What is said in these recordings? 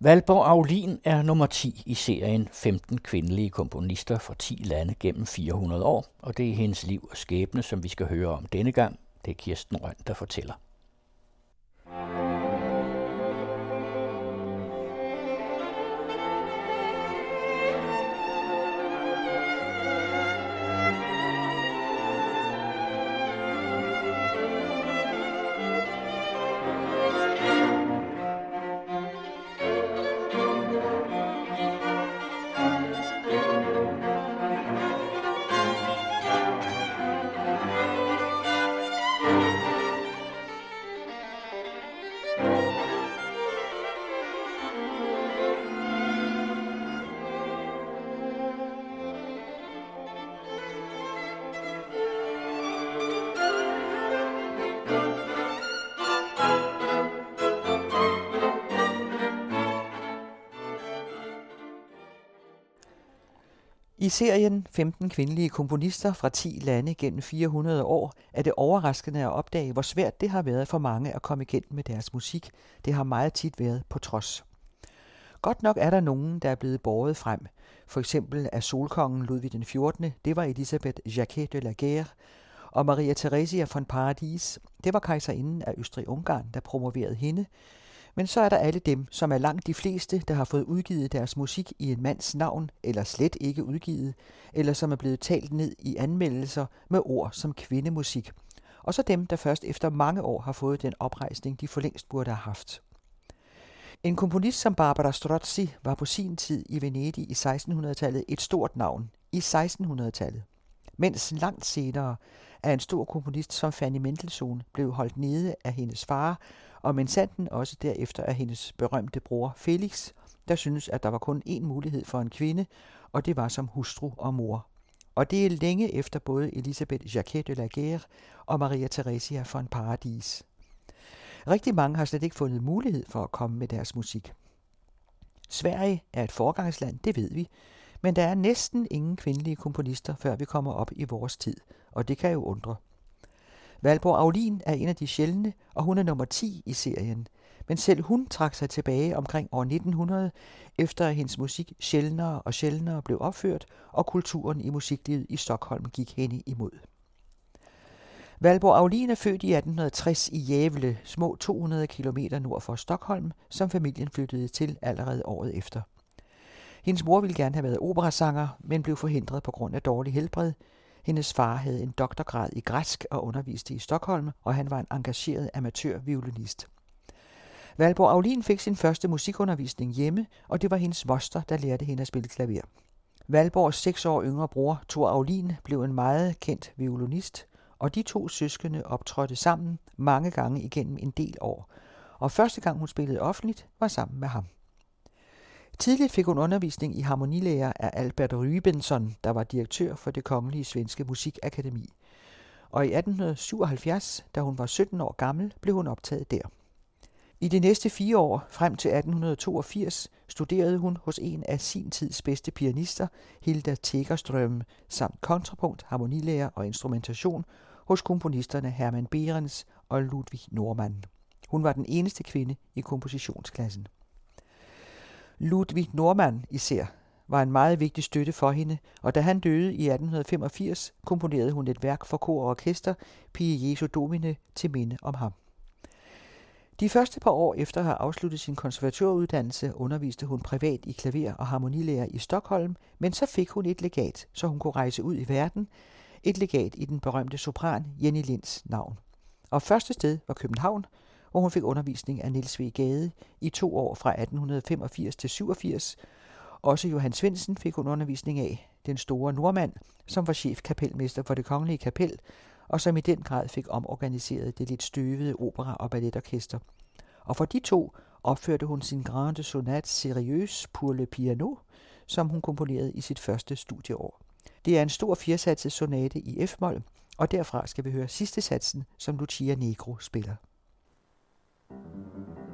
Valborg Aulin er nummer 10 i serien 15 kvindelige komponister fra 10 lande gennem 400 år, og det er hendes liv og skæbne, som vi skal høre om denne gang. Det er Kirsten Røn, der fortæller. I serien 15 kvindelige komponister fra 10 lande gennem 400 år er det overraskende at opdage, hvor svært det har været for mange at komme igennem med deres musik. Det har meget tit været på trods. Godt nok er der nogen, der er blevet båret frem. For eksempel er solkongen Ludvig den 14. Det var Elisabeth Jacquet de la Guerre. Og Maria Theresia von Paradis. Det var kejserinden af Østrig-Ungarn, der promoverede hende. Men så er der alle dem, som er langt de fleste, der har fået udgivet deres musik i en mands navn, eller slet ikke udgivet, eller som er blevet talt ned i anmeldelser med ord som kvindemusik. Og så dem, der først efter mange år har fået den oprejsning, de for længst burde have haft. En komponist som Barbara Strozzi var på sin tid i Venedig i 1600-tallet et stort navn i 1600-tallet, mens langt senere er en stor komponist som Fanny Mendelssohn blev holdt nede af hendes far og men sanden også derefter af hendes berømte bror Felix, der synes, at der var kun én mulighed for en kvinde, og det var som hustru og mor. Og det er længe efter både Elisabeth Jacquet de la Guerre og Maria Theresia von Paradis. Rigtig mange har slet ikke fundet mulighed for at komme med deres musik. Sverige er et forgangsland, det ved vi, men der er næsten ingen kvindelige komponister, før vi kommer op i vores tid, og det kan jo undre. Valborg Aulin er en af de sjældne, og hun er nummer 10 i serien. Men selv hun trak sig tilbage omkring år 1900, efter at hendes musik sjældnere og sjældnere blev opført, og kulturen i musiklivet i Stockholm gik hende imod. Valborg Aulin er født i 1860 i Gävle, små 200 km nord for Stockholm, som familien flyttede til allerede året efter. Hendes mor ville gerne have været operasanger, men blev forhindret på grund af dårlig helbred, hendes far havde en doktorgrad i græsk og underviste i Stockholm, og han var en engageret amatørviolinist. Valborg Aulin fik sin første musikundervisning hjemme, og det var hendes moster, der lærte hende at spille klaver. Valborgs seks år yngre bror, Thor Aulin, blev en meget kendt violinist, og de to søskende optrådte sammen mange gange igennem en del år, og første gang hun spillede offentligt var sammen med ham. Tidligt fik hun undervisning i harmonilærer af Albert Rybenson, der var direktør for det kongelige svenske musikakademi. Og i 1877, da hun var 17 år gammel, blev hun optaget der. I de næste fire år, frem til 1882, studerede hun hos en af sin tids bedste pianister, Hilda Tegerstrøm, samt kontrapunkt, harmonilærer og instrumentation hos komponisterne Hermann Behrens og Ludwig Normann. Hun var den eneste kvinde i kompositionsklassen. Ludwig Normann især var en meget vigtig støtte for hende, og da han døde i 1885, komponerede hun et værk for kor og orkester, Pie Jesu Domine, til minde om ham. De første par år efter at have afsluttet sin konservatoruddannelse, underviste hun privat i klaver og harmonilærer i Stockholm, men så fik hun et legat, så hun kunne rejse ud i verden, et legat i den berømte sopran Jenny Linds navn. Og første sted var København, hvor hun fik undervisning af Niels V. Gade i to år fra 1885 til 87. Også Johan Svendsen fik hun undervisning af, den store nordmand, som var chefkapelmester for det kongelige kapel, og som i den grad fik omorganiseret det lidt støvede opera- og balletorkester. Og for de to opførte hun sin grande sonat Sérieuse pour le piano, som hun komponerede i sit første studieår. Det er en stor firsatset sonate i F-mol, og derfra skal vi høre sidste satsen, som Lucia Negro spiller. Thank you.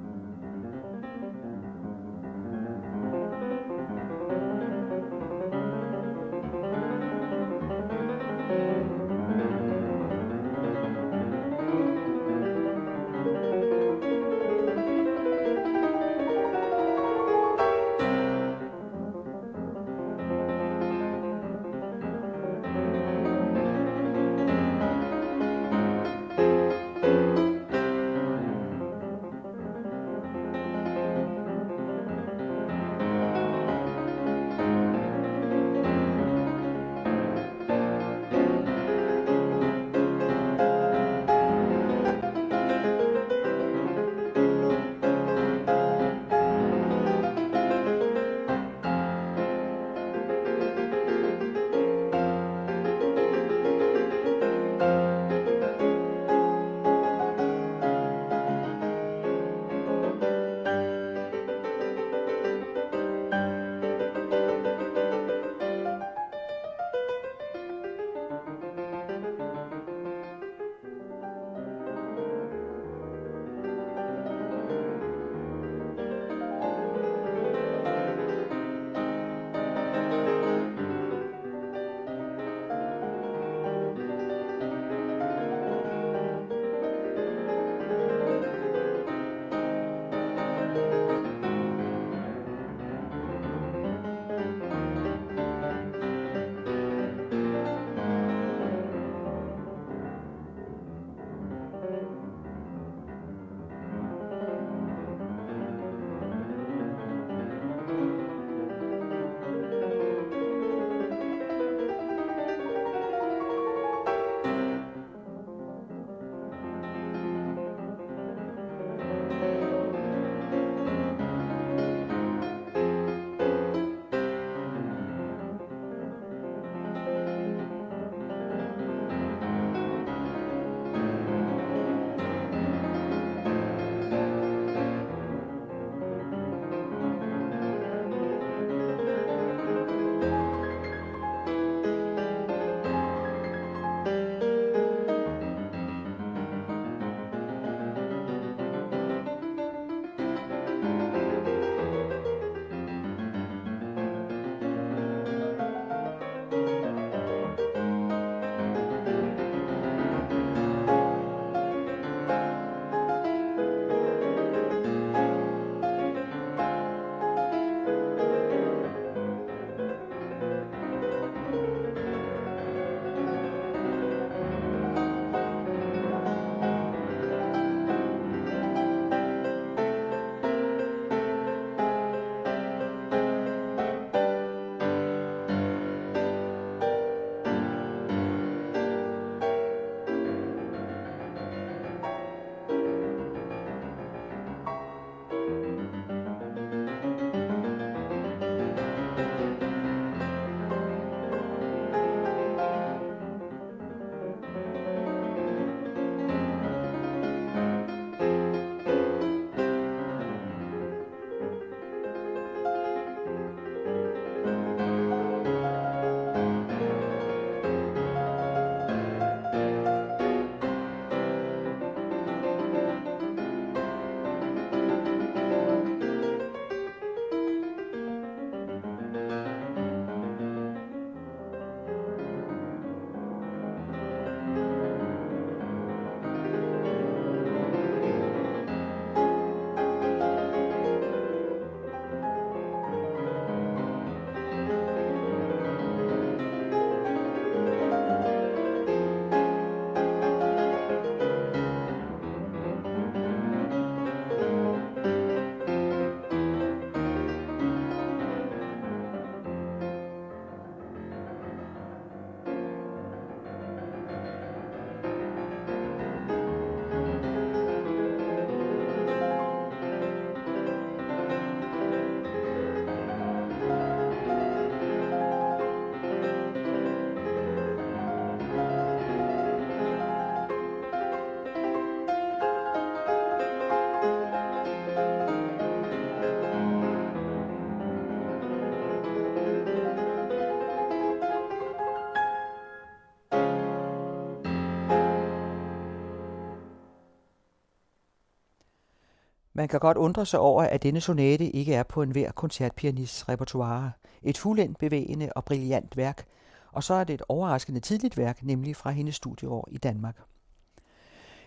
Man kan godt undre sig over, at denne sonate ikke er på enhver koncertpianists repertoire. Et fuldendt bevægende og brilliant værk, og så er det et overraskende tidligt værk, nemlig fra hendes studieår i Danmark.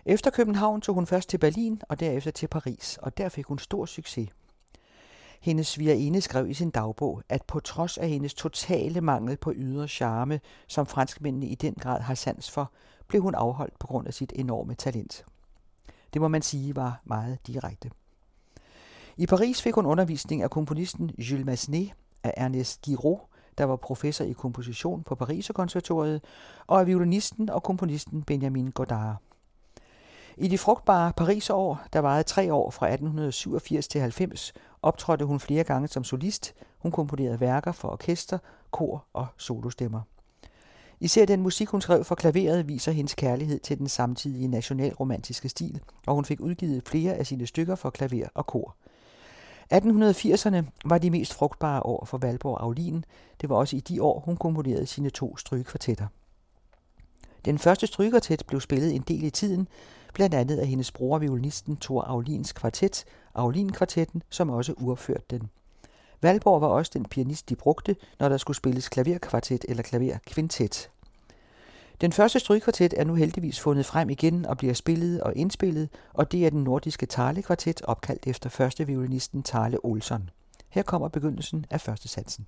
Efter København tog hun først til Berlin og derefter til Paris, og der fik hun stor succes. Hendes svigerinde skrev i sin dagbog, at på trods af hendes totale mangel på ydre charme, som franskmændene i den grad har sans for, blev hun afholdt på grund af sit enorme talent. Det må man sige var meget direkte. I Paris fik hun undervisning af komponisten Jules Massenet, af Ernest Giraud, der var professor i komposition på Pariserkonservatoriet, og af violinisten og komponisten Benjamin Godard. I de frugtbare Parisår, der varede tre år fra 1887 til 90, optrådte hun flere gange som solist. Hun komponerede værker for orkester, kor og solostemmer. Især den musik, hun skrev for klaveret, viser hendes kærlighed til den samtidige nationalromantiske stil, og hun fik udgivet flere af sine stykker for klaver og kor. 1880'erne var de mest frugtbare år for Valborg Aulin. Det var også i de år, hun komponerede sine to strygekvartetter. Den første strygekvartet blev spillet en del i tiden, blandt andet af hendes bror, violinisten Thor Aulins kvartet, Aulin-kvartetten, som også urførte den. Valborg var også den pianist, de brugte, når der skulle spilles klaverkvartet eller klaverkvintet. Den første strygkvartet er nu heldigvis fundet frem igen og bliver spillet og indspillet, og det er den nordiske Tale-kvartet opkaldt efter første violinisten Tale Olsson. Her kommer begyndelsen af første satsen.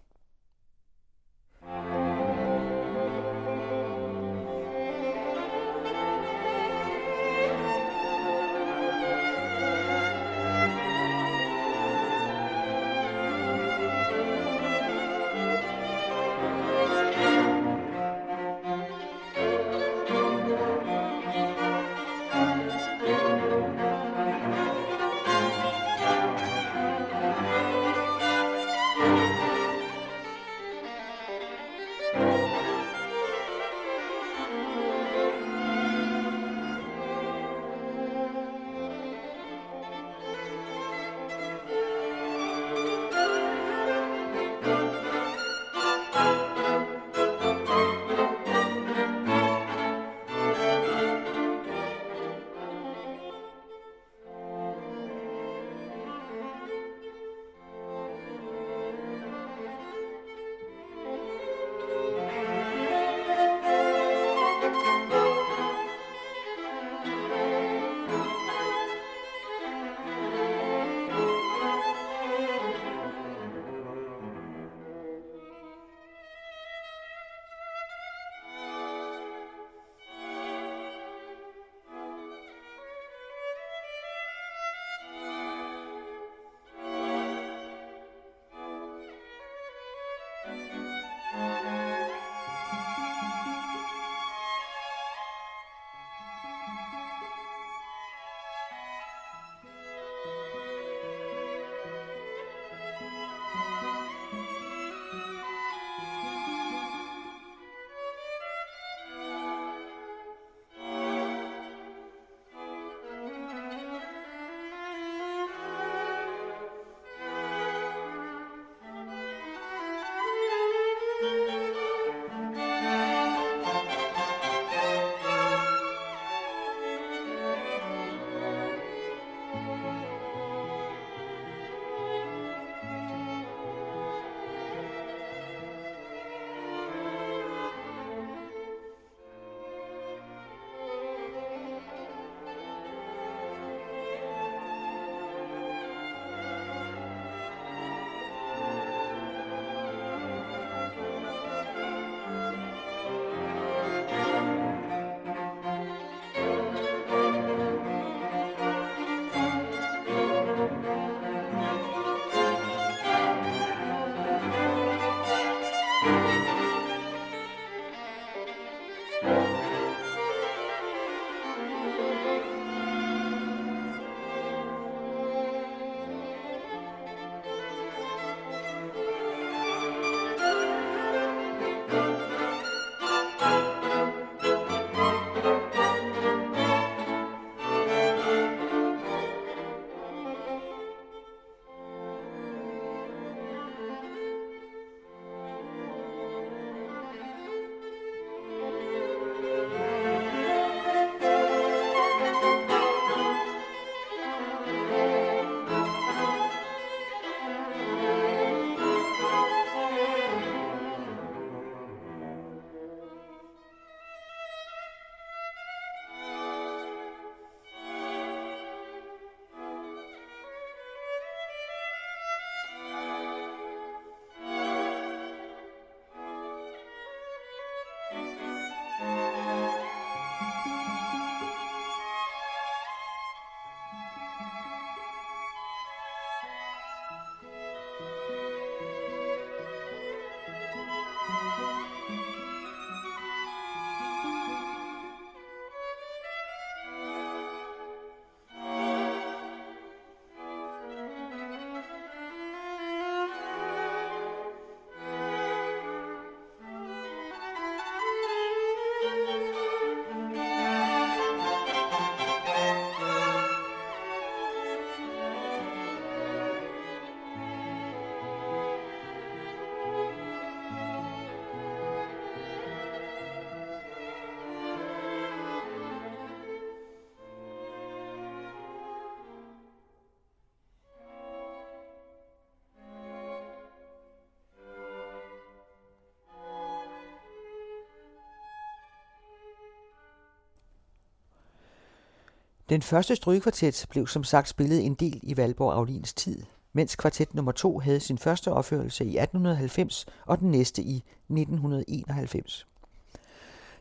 Den første strygekvartet blev som sagt spillet en del i Valborg Aulins tid, mens kvartet nummer 2 havde sin første opførelse i 1890 og den næste i 1991.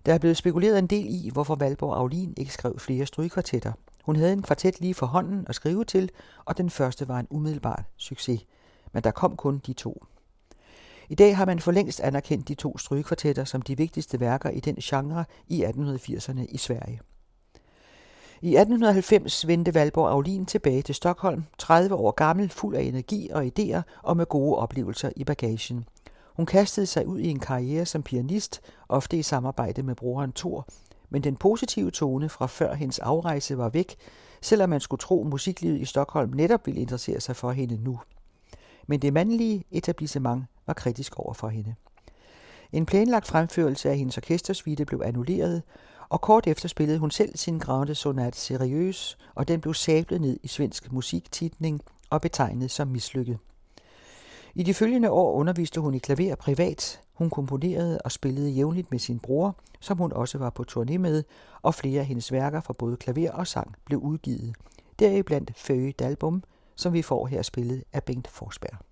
Der er blevet spekuleret en del i, hvorfor Valborg Aulin ikke skrev flere strygekvartetter. Hun havde en kvartet lige for hånden at skrive til, og den første var en umiddelbar succes. Men der kom kun de to. I dag har man for længst anerkendt de to strygekvartetter som de vigtigste værker i den genre i 1880'erne i Sverige. I 1890 vendte Valborg Aulin tilbage til Stockholm, 30 år gammel, fuld af energi og idéer og med gode oplevelser i bagagen. Hun kastede sig ud i en karriere som pianist, ofte i samarbejde med broren Thor, men den positive tone fra før hendes afrejse var væk, selvom man skulle tro, musiklivet i Stockholm netop ville interessere sig for hende nu. Men det mandlige etablissement var kritisk over for hende. En planlagt fremførelse af hendes orkestersvite blev annulleret, og kort efter spillede hun selv sin Grande Sonat Seriøs, og den blev sablet ned i svensk musiktitning og betegnet som mislykket. I de følgende år underviste hun i klaver privat. Hun komponerede og spillede jævnligt med sin bror, som hun også var på turné med, og flere af hendes værker for både klaver og sang blev udgivet. Deriblandt Føge Dalbum, som vi får her spillet af Bengt Forsberg.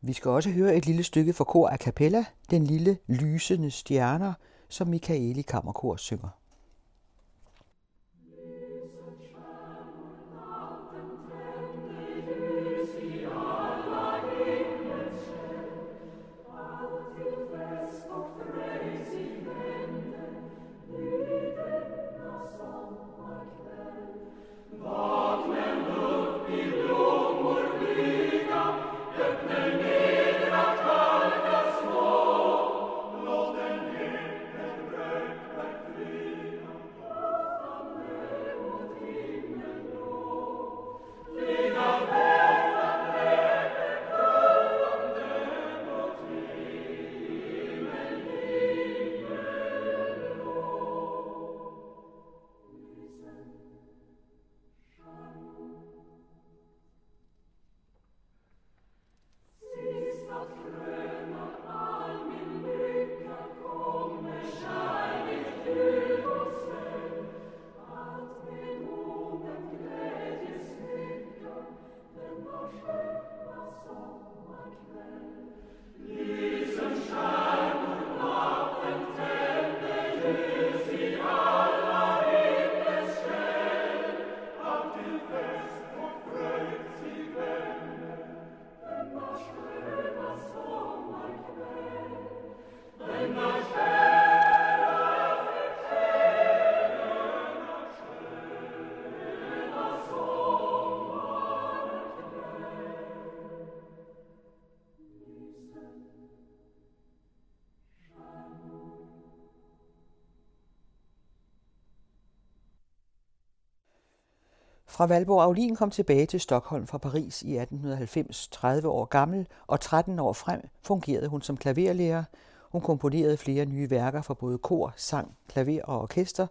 Vi skal også høre et lille stykke fra kor a cappella, Den lille lysende stjerner, som Michaeli Kammerkor synger. Fra Valborg Aulin kom tilbage til Stockholm fra Paris i 1890, 30 år gammel, og 13 år frem fungerede hun som klaverlærer. Hun komponerede flere nye værker for både kor, sang, klaver og orkester,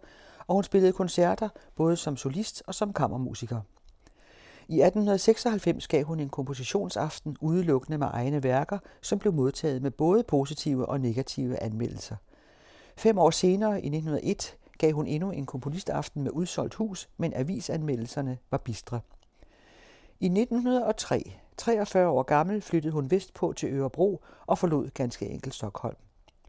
og hun spillede koncerter både som solist og som kammermusiker. I 1896 gav hun en kompositionsaften udelukkende med egne værker, som blev modtaget med både positive og negative anmeldelser. Fem år senere, i 1901, gav hun endnu en komponistaften med udsolgt hus, men avisanmeldelserne var bistre. I 1903, 43 år gammel, flyttede hun vestpå til Ørebro og forlod ganske enkelt Stockholm.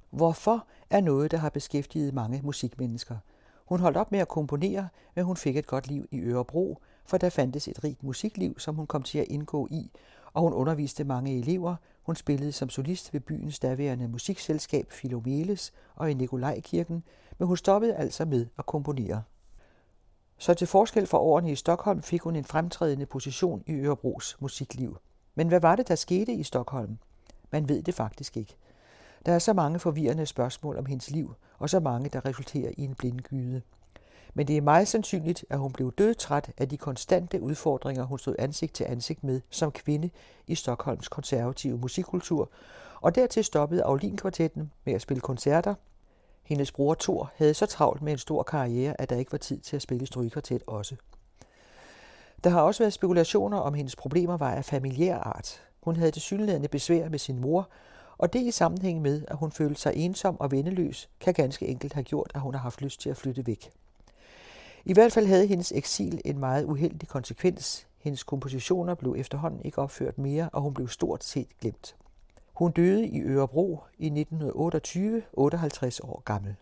Hvorfor er noget, der har beskæftiget mange musikmennesker. Hun holdt op med at komponere, men hun fik et godt liv i Ørebro, for der fandtes et rigt musikliv, som hun kom til at indgå i, og hun underviste mange elever. Hun spillede som solist ved byens daværende musikselskab Filomeles og i Nikolajkirken, men hun stoppede altså med at komponere. Så til forskel fra årene i Stockholm fik hun en fremtrædende position i Ørebros musikliv. Men hvad var det, der skete i Stockholm? Man ved det faktisk ikke. Der er så mange forvirrende spørgsmål om hendes liv, og så mange, der resulterer i en blindgyde. Men det er meget sandsynligt, at hun blev dødtræt af de konstante udfordringer, hun stod ansigt til ansigt med som kvinde i Stockholms konservative musikkultur, og dertil stoppede Aulin-kvartetten med at spille koncerter. Hendes bror Thor havde så travlt med en stor karriere, at der ikke var tid til at spille strygekvartet også. Der har også været spekulationer om hendes problemer var af familiær art. Hun havde tilsyneladende besvær med sin mor, og det i sammenhæng med, at hun følte sig ensom og vendeløs, kan ganske enkelt have gjort, at hun har haft lyst til at flytte væk. I hvert fald havde hendes eksil en meget uheldig konsekvens. Hendes kompositioner blev efterhånden ikke opført mere, og hun blev stort set glemt. Hun døde i Ørebro i 1928, 58 år gammel.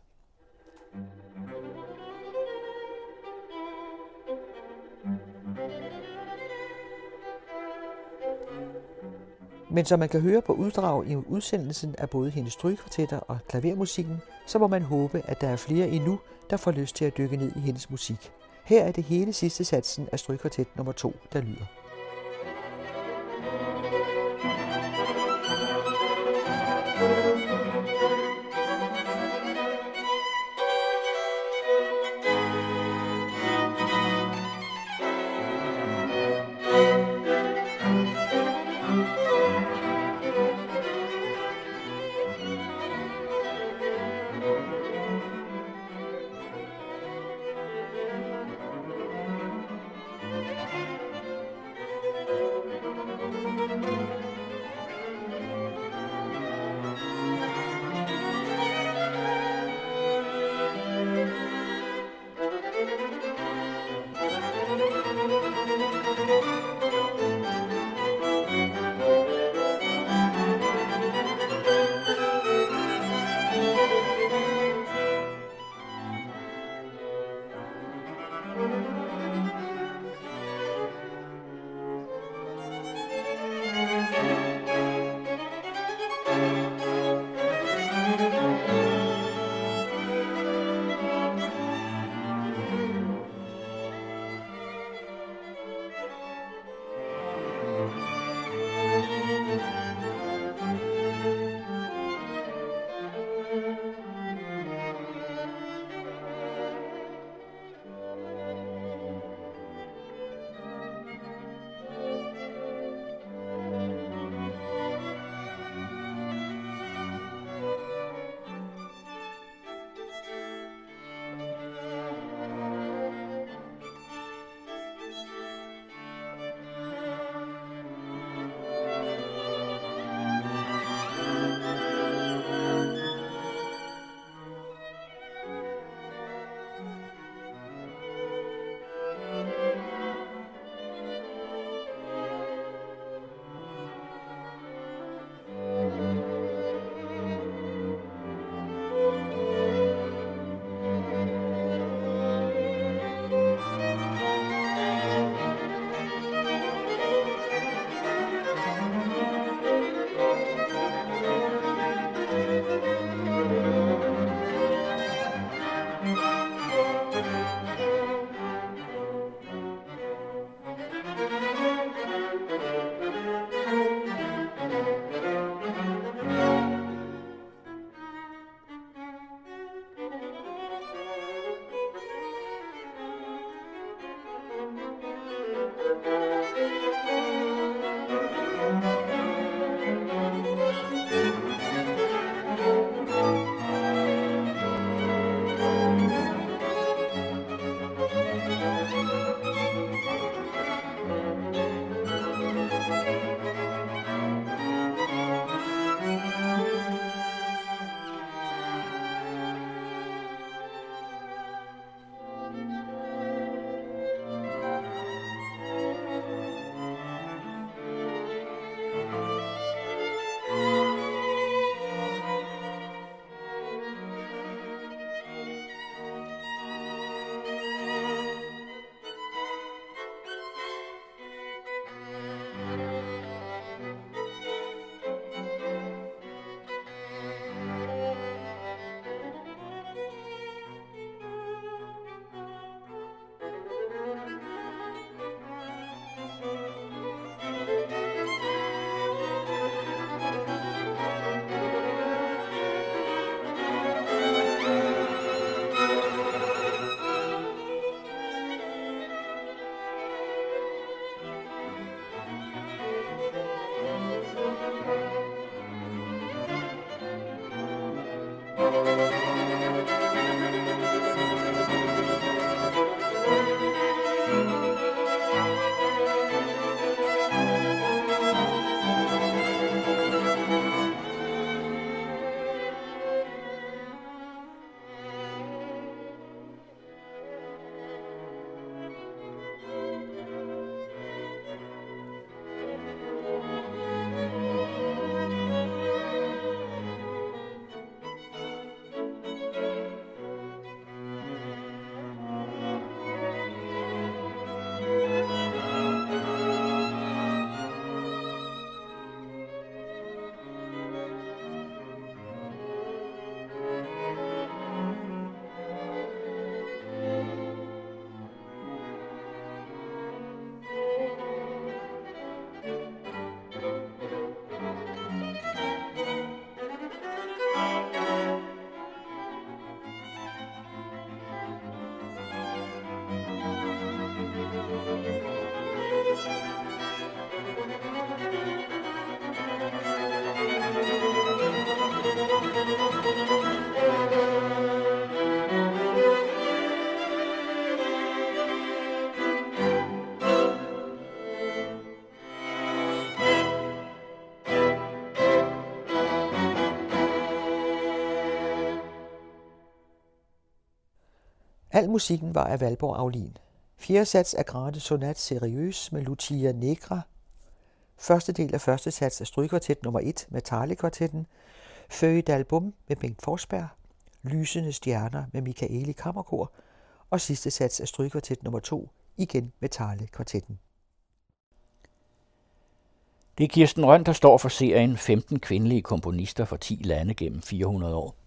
Men som man kan høre på uddrag i udsendelsen af både hendes strygekvartetter og klavermusikken, så må man håbe, at der er flere endnu, der får lyst til at dykke ned i hendes musik. Her er det hele sidste satsen af strygkvartet nummer 2, der lyder. Al musikken var af Valborg Aulin. Fjerde sats af Grande Sonat Seriøs med Lucia Negra. Første del af første sats af Strygkvartet nummer 1 med Tarlekvartetten. Føge d'Album med Bengt Forsberg. Lysende stjerner med Michaeli Kammerkor. Og sidste sats af Strygkvartet nummer 2 igen med Tarlekvartetten. Det er Kirsten Røn, der står for serien 15 kvindelige komponister fra 10 lande gennem 400 år.